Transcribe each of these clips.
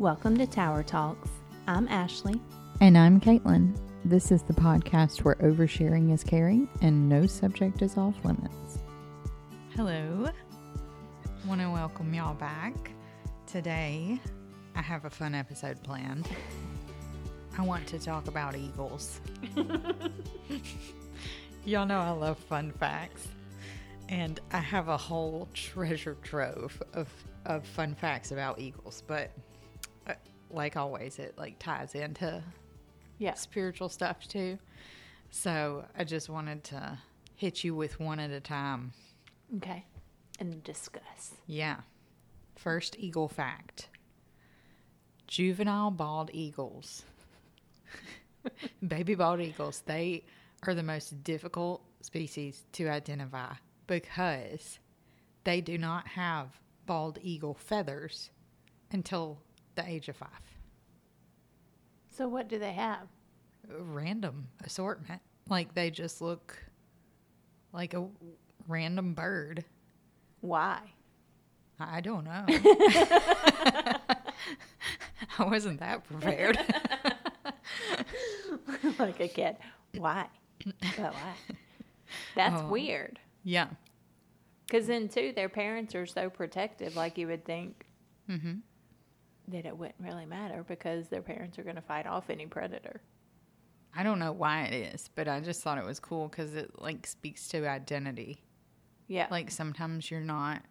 Welcome to Tower Talks. I'm Ashley. And I'm Caitlin. This is the podcast where oversharing is caring and no subject is off limits. Hello. Want to welcome y'all back. Today, I have a fun episode planned. I want to talk about eagles. y'all know I love fun facts. And I have a whole treasure trove of, of fun facts about eagles, but like always, it like ties into Yeah. spiritual stuff too. So I just wanted to hit you with one at a time. Okay. And discuss. Yeah. First eagle fact juvenile bald eagles, baby bald eagles, they are the most difficult species to identify because they do not have bald eagle feathers until the age of five. So, what do they have? random assortment. Like they just look like a random bird. Why? I don't know. I wasn't that prepared. like a kid. Why? But why? That's Oh. weird. yeah. Because then, too, their parents are so protective, like you would think hmm that it wouldn't really matter because their parents are going to fight off any predator. I don't know why it is, but I just thought it was cool because it like speaks to identity. Yeah. Like sometimes you're not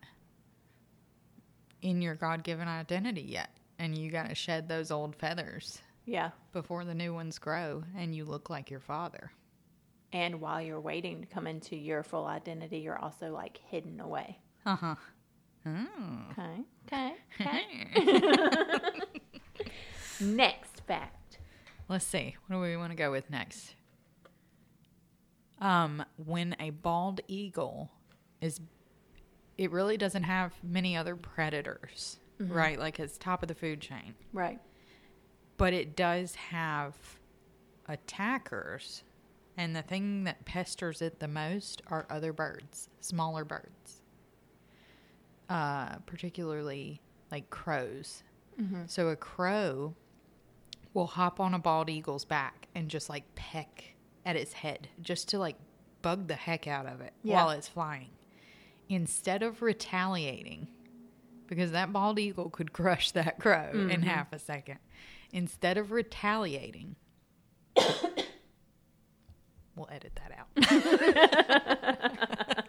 in your God given identity yet, and you got to shed those old feathers yeah. before the new ones grow, and you look like your father. And while you're waiting to come into your full identity, you're also like hidden away. Uh huh. Oh. Okay. Okay. Okay. Next fact. Let's see. What do we want to go with next? Um, when a bald eagle is, it really doesn't have many other predators, right? Like it's top of the food chain, Right. but it does have attackers, and the thing that pesters it the most are other birds, smaller birds, uh, particularly like crows. So a crow will hop on a bald eagle's back and just like peck at its head just to like bug the heck out of it Yeah. while it's flying instead of retaliating because that bald eagle could crush that crow in half a second instead of retaliating we'll edit that out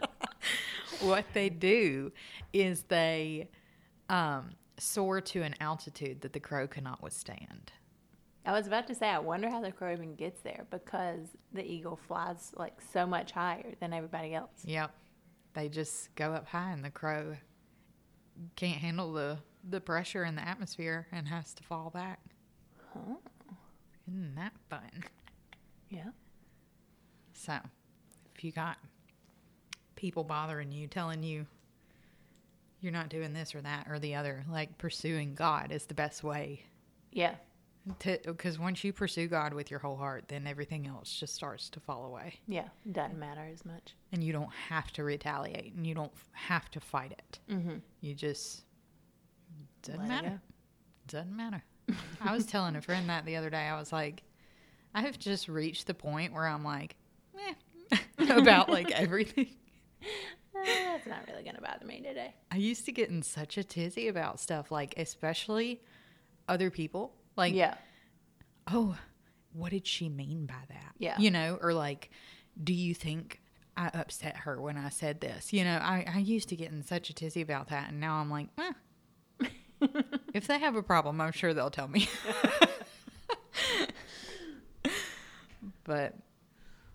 what they do is they um, soar to an altitude that the crow cannot withstand I was about to say, I wonder how the crow even gets there because the eagle flies like so much higher than everybody else. Yep. They just go up high and the crow can't handle the, the pressure in the atmosphere and has to fall back. Huh? Isn't that fun? Yeah. So, if you got people bothering you, telling you you're not doing this or that or the other, like pursuing God is the best way Yeah. to, because once you pursue God with your whole heart, then everything else just starts to fall away. Yeah. Doesn't matter as much. And you don't have to retaliate and you don't have to fight it. Mm-hmm. You just doesn't Let matter. Doesn't matter. I was telling a friend that the other day. I was like, I have just reached the point where I'm like, eh, about like everything. That's not really going to bother me today. I used to get in such a tizzy about stuff, like especially other people. Like, yeah. oh, what did she mean by that? Yeah. You know, or like, do you think I upset her when I said this? You know, I, I used to get in such a tizzy about that. And now I'm like, eh. if they have a problem, I'm sure they'll tell me. but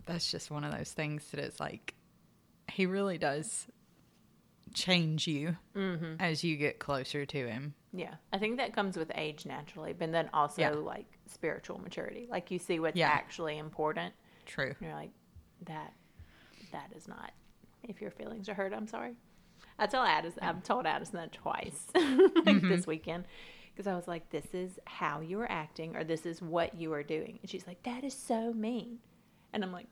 that's just one of those things that it's like, he really does change you Mm-hmm. as you get closer to him. Yeah. I think that comes with age naturally, but then also Yeah. like spiritual maturity. Like you see what's Yeah. actually important. True. And you're like, that, that is not. If your feelings are hurt, I'm sorry. I tell Addison, I've told Addison that twice like this weekend because I was like, this is how you are acting or this is what you are doing. And she's like, that is so mean. And I'm like,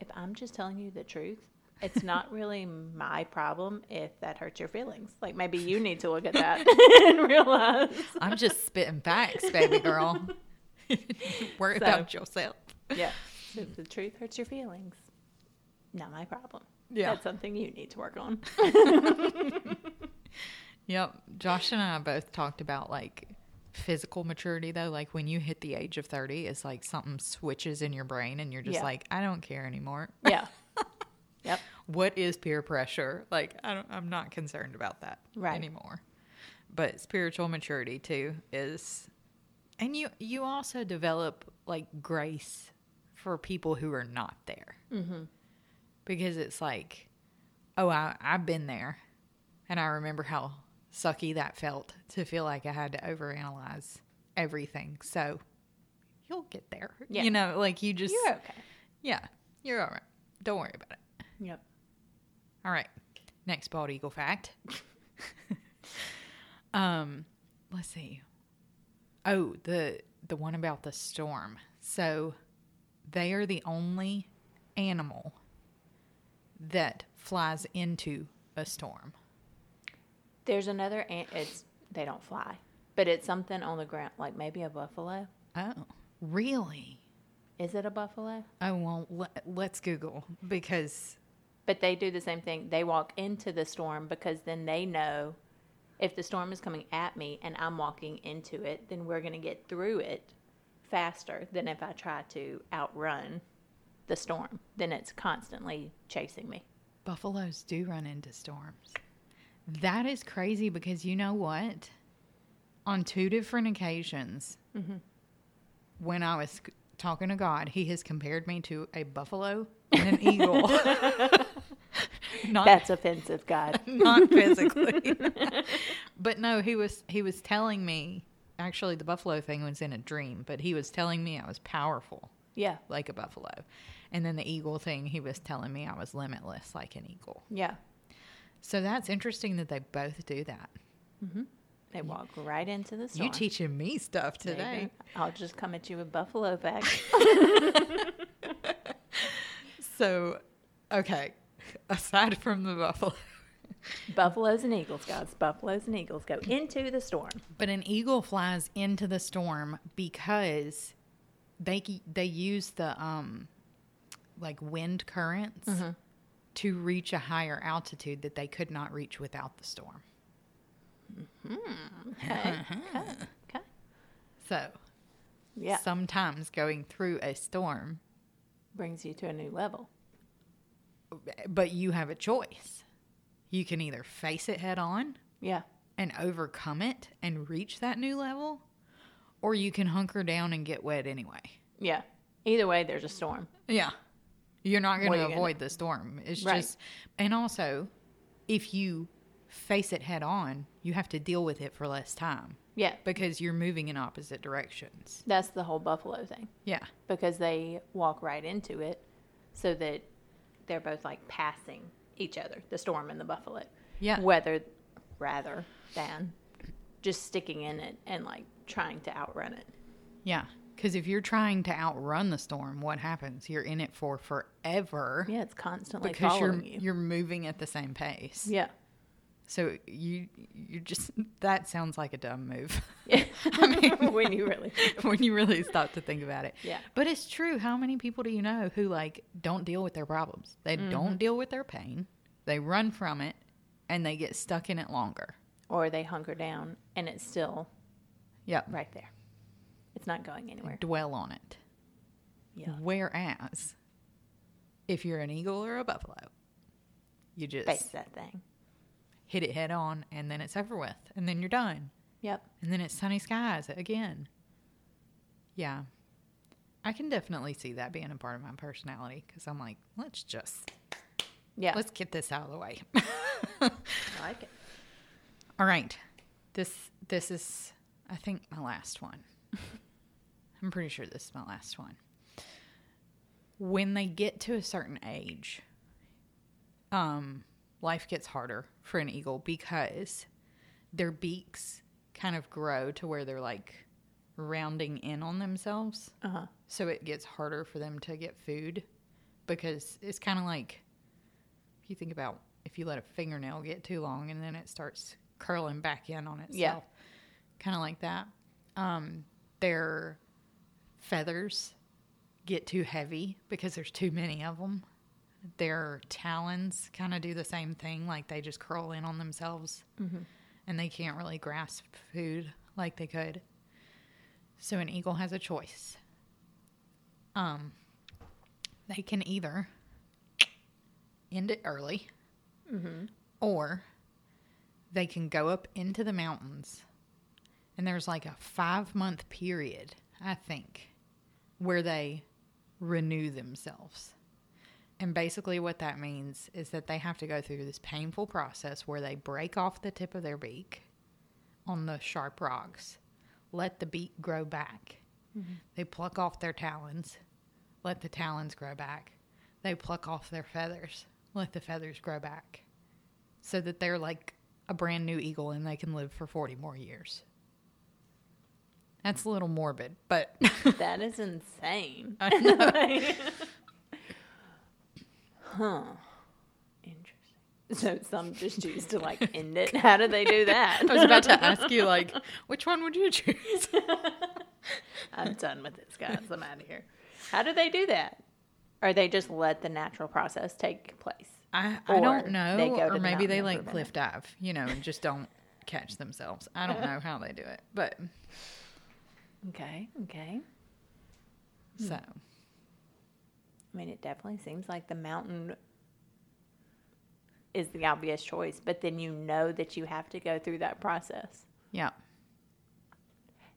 if I'm just telling you the truth, it's not really my problem if that hurts your feelings. Like maybe you need to look at that and realize. I'm just spitting facts, baby girl. Worry So- about yourself. Yeah. If the truth hurts your feelings, not my problem. Yeah. That's something you need to work on. Yep. Josh and I both talked about like physical maturity though. Like when you hit the age of 30, it's like something switches in your brain and you're just Yeah. like, I don't care anymore. Yeah. Yep. What is peer pressure? Like I don't, I'm not concerned about that Right. anymore. But spiritual maturity too is, and you you also develop like grace for people who are not there, mm-hmm. because it's like, oh, I I've been there, and I remember how sucky that felt to feel like I had to overanalyze everything. So you'll get there. Yeah. You know, like you just You're okay. yeah, you're all right. Don't worry about it. Yep. All right. Next bald eagle fact. um, let's see. Oh, the the one about the storm. So they are the only animal that flies into a storm. There's another ant. It's they don't fly, but it's something on the ground, like maybe a buffalo. Oh, really? Is it a buffalo? Oh well, let, let's Google because But they do the same thing. They walk into the storm because then they know if the storm is coming at me and I'm walking into it, then we're going to get through it faster than if I try to outrun the storm. Then it's constantly chasing me. buffaloes do run into storms. That is crazy because you know what? On two different occasions, mm-hmm. when I was talking to God, He has compared me to a buffalo and an eagle. not That's offensive, God. not physically, but no, he was he was telling me. Actually, the buffalo thing was in a dream, but he was telling me I was powerful Yeah. like a buffalo, and then the eagle thing, he was telling me I was limitless like an eagle. Yeah. So that's interesting that they both do that. Mm-hmm. They walk right into the storm. You teaching me stuff today. I'll just come at you with buffalo facts. So, okay, aside from the buffalo, Buffaloes and eagles, guys. Buffaloes and eagles go into the storm. but an eagle flies into the storm because they they use the um like wind currents to reach a higher altitude that they could not reach without the storm. Okay. okay. Okay. So, Yeah. sometimes going through a storm Brings you to a new level. But you have a choice. You can either face it head on Yeah. and overcome it and reach that new level, or you can hunker down and get wet anyway. Yeah. Either way, there's a storm. Yeah. You're not going to you gonna avoid the storm. It's Right. just, and also, if you face it head on, you have to deal with it for less time Yeah. because you're moving in opposite directions. That's the whole buffalo thing Yeah. because they walk right into it so that they're both like passing each other, the storm and the buffalo. Yeah. Whether rather than just sticking in it and like trying to outrun it. Yeah. Because if you're trying to outrun the storm, what happens? You're in it for forever Yeah, it's constantly because you're following you. you're moving at the same pace. Yeah. So you you just that sounds like a dumb move. Yeah. I mean, when you really when you really stop to think about it. Yeah. But it's true. How many people do you know who like don't deal with their problems? They Mm-hmm. don't deal with their pain. They run from it and they get stuck in it longer. or they hunker down and it's still Yep. right there. It's not going anywhere. Dwell on it. Yeah. Whereas if you're an eagle or a buffalo, you just Face that thing. Hit it head on and then it's over with and then you're done. Yep. And then it's sunny skies again. Yeah. I can definitely see that being a part of my personality because I'm like, let's just Yeah. let's get this out of the way. I like it. All right. This this is I think my last one. I'm pretty sure this is my last one. When they get to a certain age, um, life gets harder for an eagle because their beaks kind of grow to where they're like rounding in on themselves. Uh huh. So it gets harder for them to get food because it's kind of like If you think about if you let a fingernail get too long and then it starts curling back in on itself, Yeah. kind of like that. Um, their feathers get too heavy because there's too many of them. Their talons kind of do the same thing, like they just curl in on themselves and they can't really grasp food like they could. So an eagle has a choice. Um, they can either end it early, or they can go up into the mountains, and there's like a five month period, I think, where they renew themselves. And basically, what that means is that they have to go through this painful process where they break off the tip of their beak on the sharp rocks, let the beak grow back. Mm-hmm. They pluck off their talons, let the talons grow back. They pluck off their feathers, let the feathers grow back. So that they're like a brand new eagle and they can live for 40 more years. That's a little morbid, but That is insane. I know. huh. Interesting. So some just choose to like end it. How do they do that? I was about to ask you, like, which one would you choose? I'm done with this, guys. I'm out of here. How do they do that? Or they just let the natural process take place? I, I don't know. they go to or maybe they like cliff dive, you know, and just don't catch themselves. I don't know how they do it. But Okay, okay. so, I mean, it definitely seems like the mountain is the obvious choice, but then you know that you have to go through that process. yeah.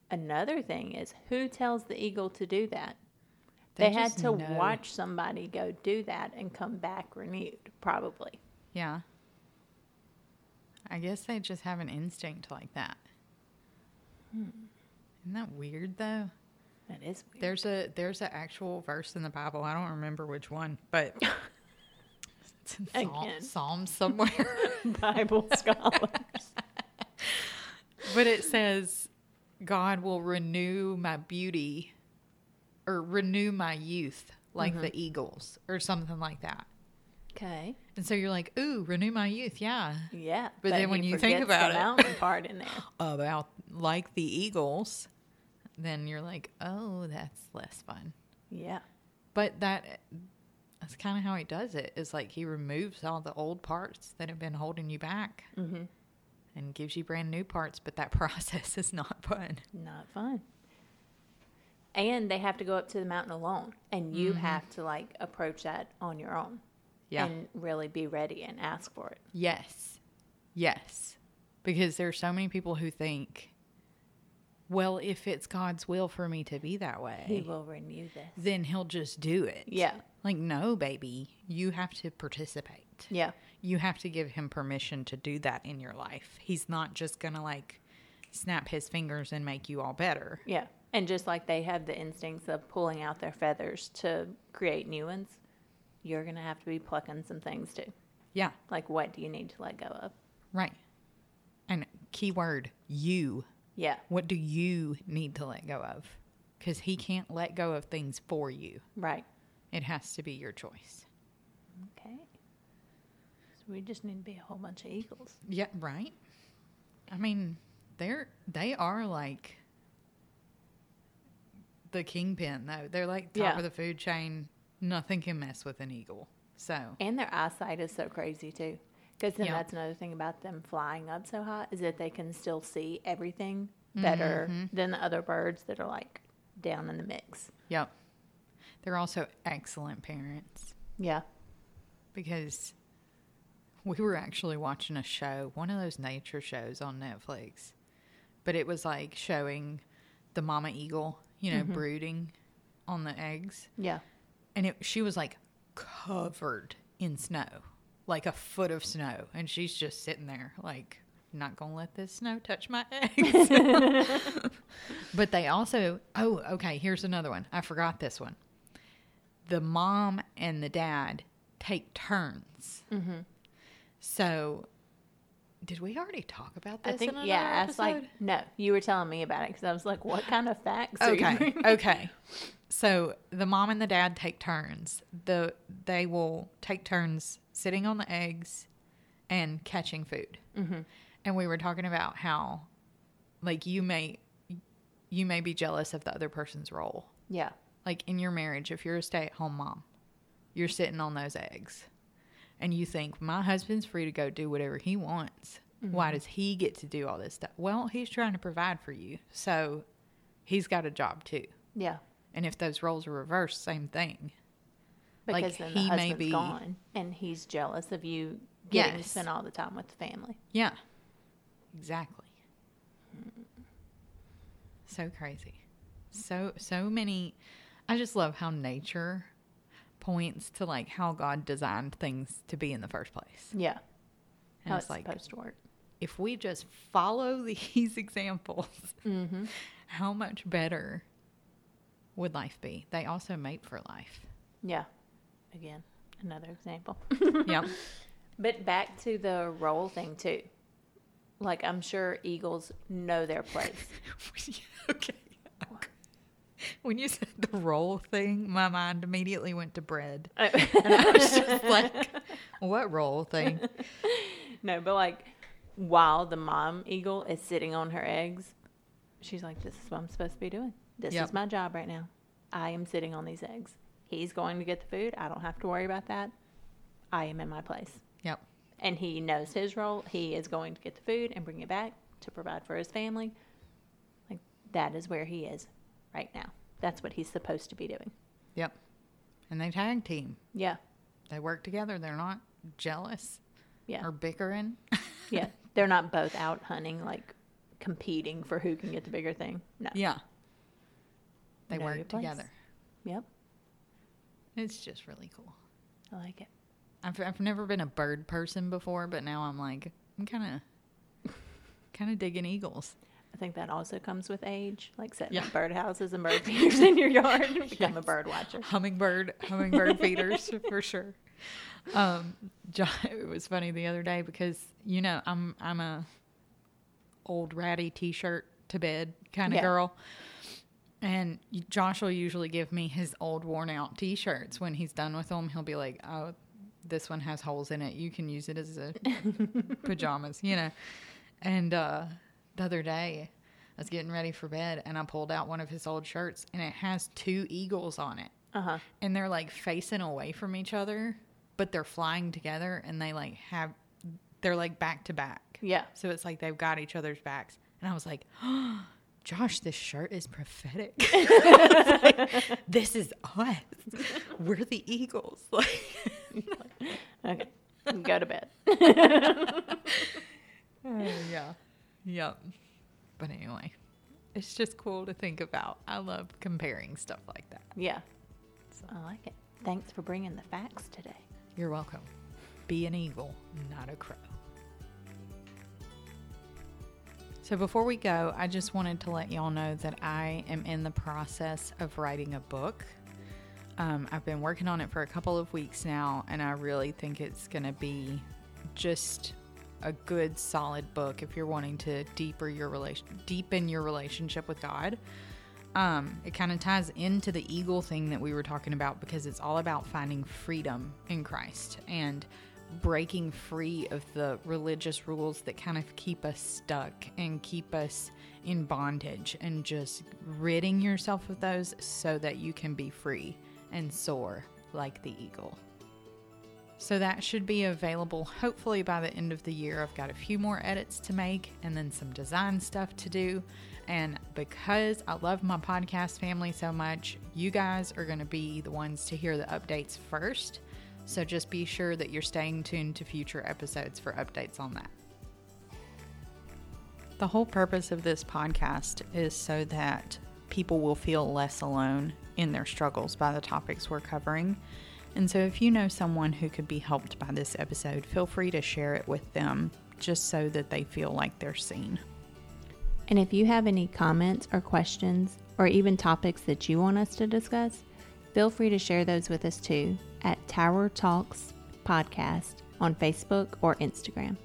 Another thing is who tells the eagle to do that? They They, had to know. watch somebody go do that and come back renewed, probably. Yeah. I guess they just have an instinct like that. Hmm. Isn't that weird though? That is weird. There's a there's an actual verse in the Bible. I don't remember which one, but it's in Psalm. Psalms somewhere. Bible scholars. but it says, "God will renew my beauty, or renew my youth like Mm-hmm. the eagles, or something like that." Okay. And so you're like, "Ooh, renew my youth, yeah." Yeah. But then when you think about the it- part in there. About like the eagles, then you're like, "Oh, that's less fun." Yeah. But that that's kind of how he does it. Is like he removes all the old parts that have been holding you back, Mm-hmm. and gives you brand new parts. But that process is not fun. Not fun. And they have to go up to the mountain alone, and you have to like approach that on your own. Yeah. And really be ready and ask for it. Yes, yes, because there are so many people who think, well, if it's God's will for me to be that way, He will renew this. then He'll just do it. Yeah. Like, no, baby, you have to participate. Yeah. you have to give him permission to do that in your life. He's not just gonna like snap his fingers and make you all better. Yeah. And just like they have the instincts of pulling out their feathers to create new ones, you're going to have to be plucking some things too. Yeah, Like, what do you need to let go of? right. And keyword you. Yeah. What do you need to let go of? Because he can't let go of things for you. Right. It has to be your choice. Okay. So we just need to be a whole bunch of eagles. Yeah, right. I mean, they're they are like the kingpin though. They're like top Yeah. of the food chain. Nothing can mess with an eagle. So And their eyesight is so crazy too. Because then Yeah. that's another thing about them flying up so high is that they can still see everything better Mm-hmm. than the other birds that are like down in the mix. Yep. They're also excellent parents Yeah. because we were actually watching a show, one of those nature shows on Netflix. But it was like showing the mama eagle, you know, brooding on the eggs. Yeah. And it, she was like covered in snow, like a foot of snow. And she's just sitting there, like, not to let this snow touch my eggs. but they also, oh, okay, here's another one. I forgot this one. The mom and the dad take turns. Mm-hmm. So, did we already talk about this? I think, in yeah, another I was like, no, you were telling me about it because I was like, what kind of facts okay okay so the mom and the dad take turns the they will take turns sitting on the eggs and catching food. Mm-hmm. And we were talking about how, like, you may you may be jealous of the other person's role. Yeah. Like in your marriage, if you're a stay at home mom, you're sitting on those eggs, and you think my husband's free to go do whatever he wants. Why mm-hmm. does he get to do all this stuff? Well, he's trying to provide for you, so he's got a job too. Yeah. And if those roles are reversed, same thing. Like, Because then the he may be- gone and he's jealous of you getting to spend all the time with the family. Yeah, exactly. So crazy. So so many. I just love how nature points to like how God designed things to be in the first place. Yeah. And How it's like supposed to work. if we just follow these examples, Mm-hmm. how much better would life be? They also mate for life. Yeah. Again, another example. yep. But back to the role thing too. Like I'm sure eagles know their place. okay. When you said the roll thing, my mind immediately went to bread. Oh. And I was just like, what roll thing? no, but like while the mom eagle is sitting on her eggs, she's like, "This is what I'm supposed to be doing. This Yep. is my job right now. I am sitting on these eggs. He's going to get the food. I don't have to worry about that. I am in my place." Yep. and he knows his role. He is going to get the food and bring it back to provide for his family. Like that is where he is right now. That's what he's supposed to be doing. Yep. And they tag team. Yeah. They work together. They're not jealous Yeah. or bickering. yeah. They're not both out hunting like competing for who can get the bigger thing. No. yeah. They Know work together. Yep. It's just really cool. I like it. I've, I've never been a bird person before, but now I'm like, I'm kind of, kind of digging eagles. I think that also comes with age, like setting Yeah. birdhouses and bird feeders in your yard and become a bird watcher. hummingbird hummingbird feeders for sure. Um, Jo- it was funny the other day because you know I'm I'm a old ratty t-shirt to bed kind of Yeah. girl, and Josh will usually give me his old worn out t-shirts when he's done with them. He'll be like, "Oh, this one has holes in it. You can use it as a pajamas," you know. And uh, the other day, I was getting ready for bed, and I pulled out one of his old shirts, and it has two eagles on it Uh huh. and they're like facing away from each other, but they're flying together and they like have they're like back to back. Yeah. So it's like they've got each other's backs. And I was like, oh, Josh, this shirt is prophetic. Like, this is us. We're the Eagles. Like, Okay. Go to bed. yeah. Yep. But anyway, it's just cool to think about. I love comparing stuff like that. Yeah. I like it. Thanks for bringing the facts today. You're welcome. Be an eagle, not a crow. So, before we go, I just wanted to let y'all know that I am in the process of writing a book. Um, I've been working on it for a couple of weeks now, and I really think it's going to be just a good, solid book if you're wanting to deeper your relation, deepen your relationship with God. Um, it kind of ties into the eagle thing that we were talking about because it's all about finding freedom in Christ and breaking free of the religious rules that kind of keep us stuck and keep us in bondage and just ridding yourself of those so that you can be free and soar like the eagle. So that should be available hopefully by the end of the year. I've got a few more edits to make and then some design stuff to do. And because I love my podcast family so much, you guys are going to be the ones to hear the updates first. So just be sure that you're staying tuned to future episodes for updates on that. The whole purpose of this podcast is so that people will feel less alone in their struggles by the topics we're covering. And so, if you know someone who could be helped by this episode, feel free to share it with them just so that they feel like they're seen. And if you have any comments or questions, or even topics that you want us to discuss, feel free to share those with us too at Tower Talks Podcast on Facebook or Instagram.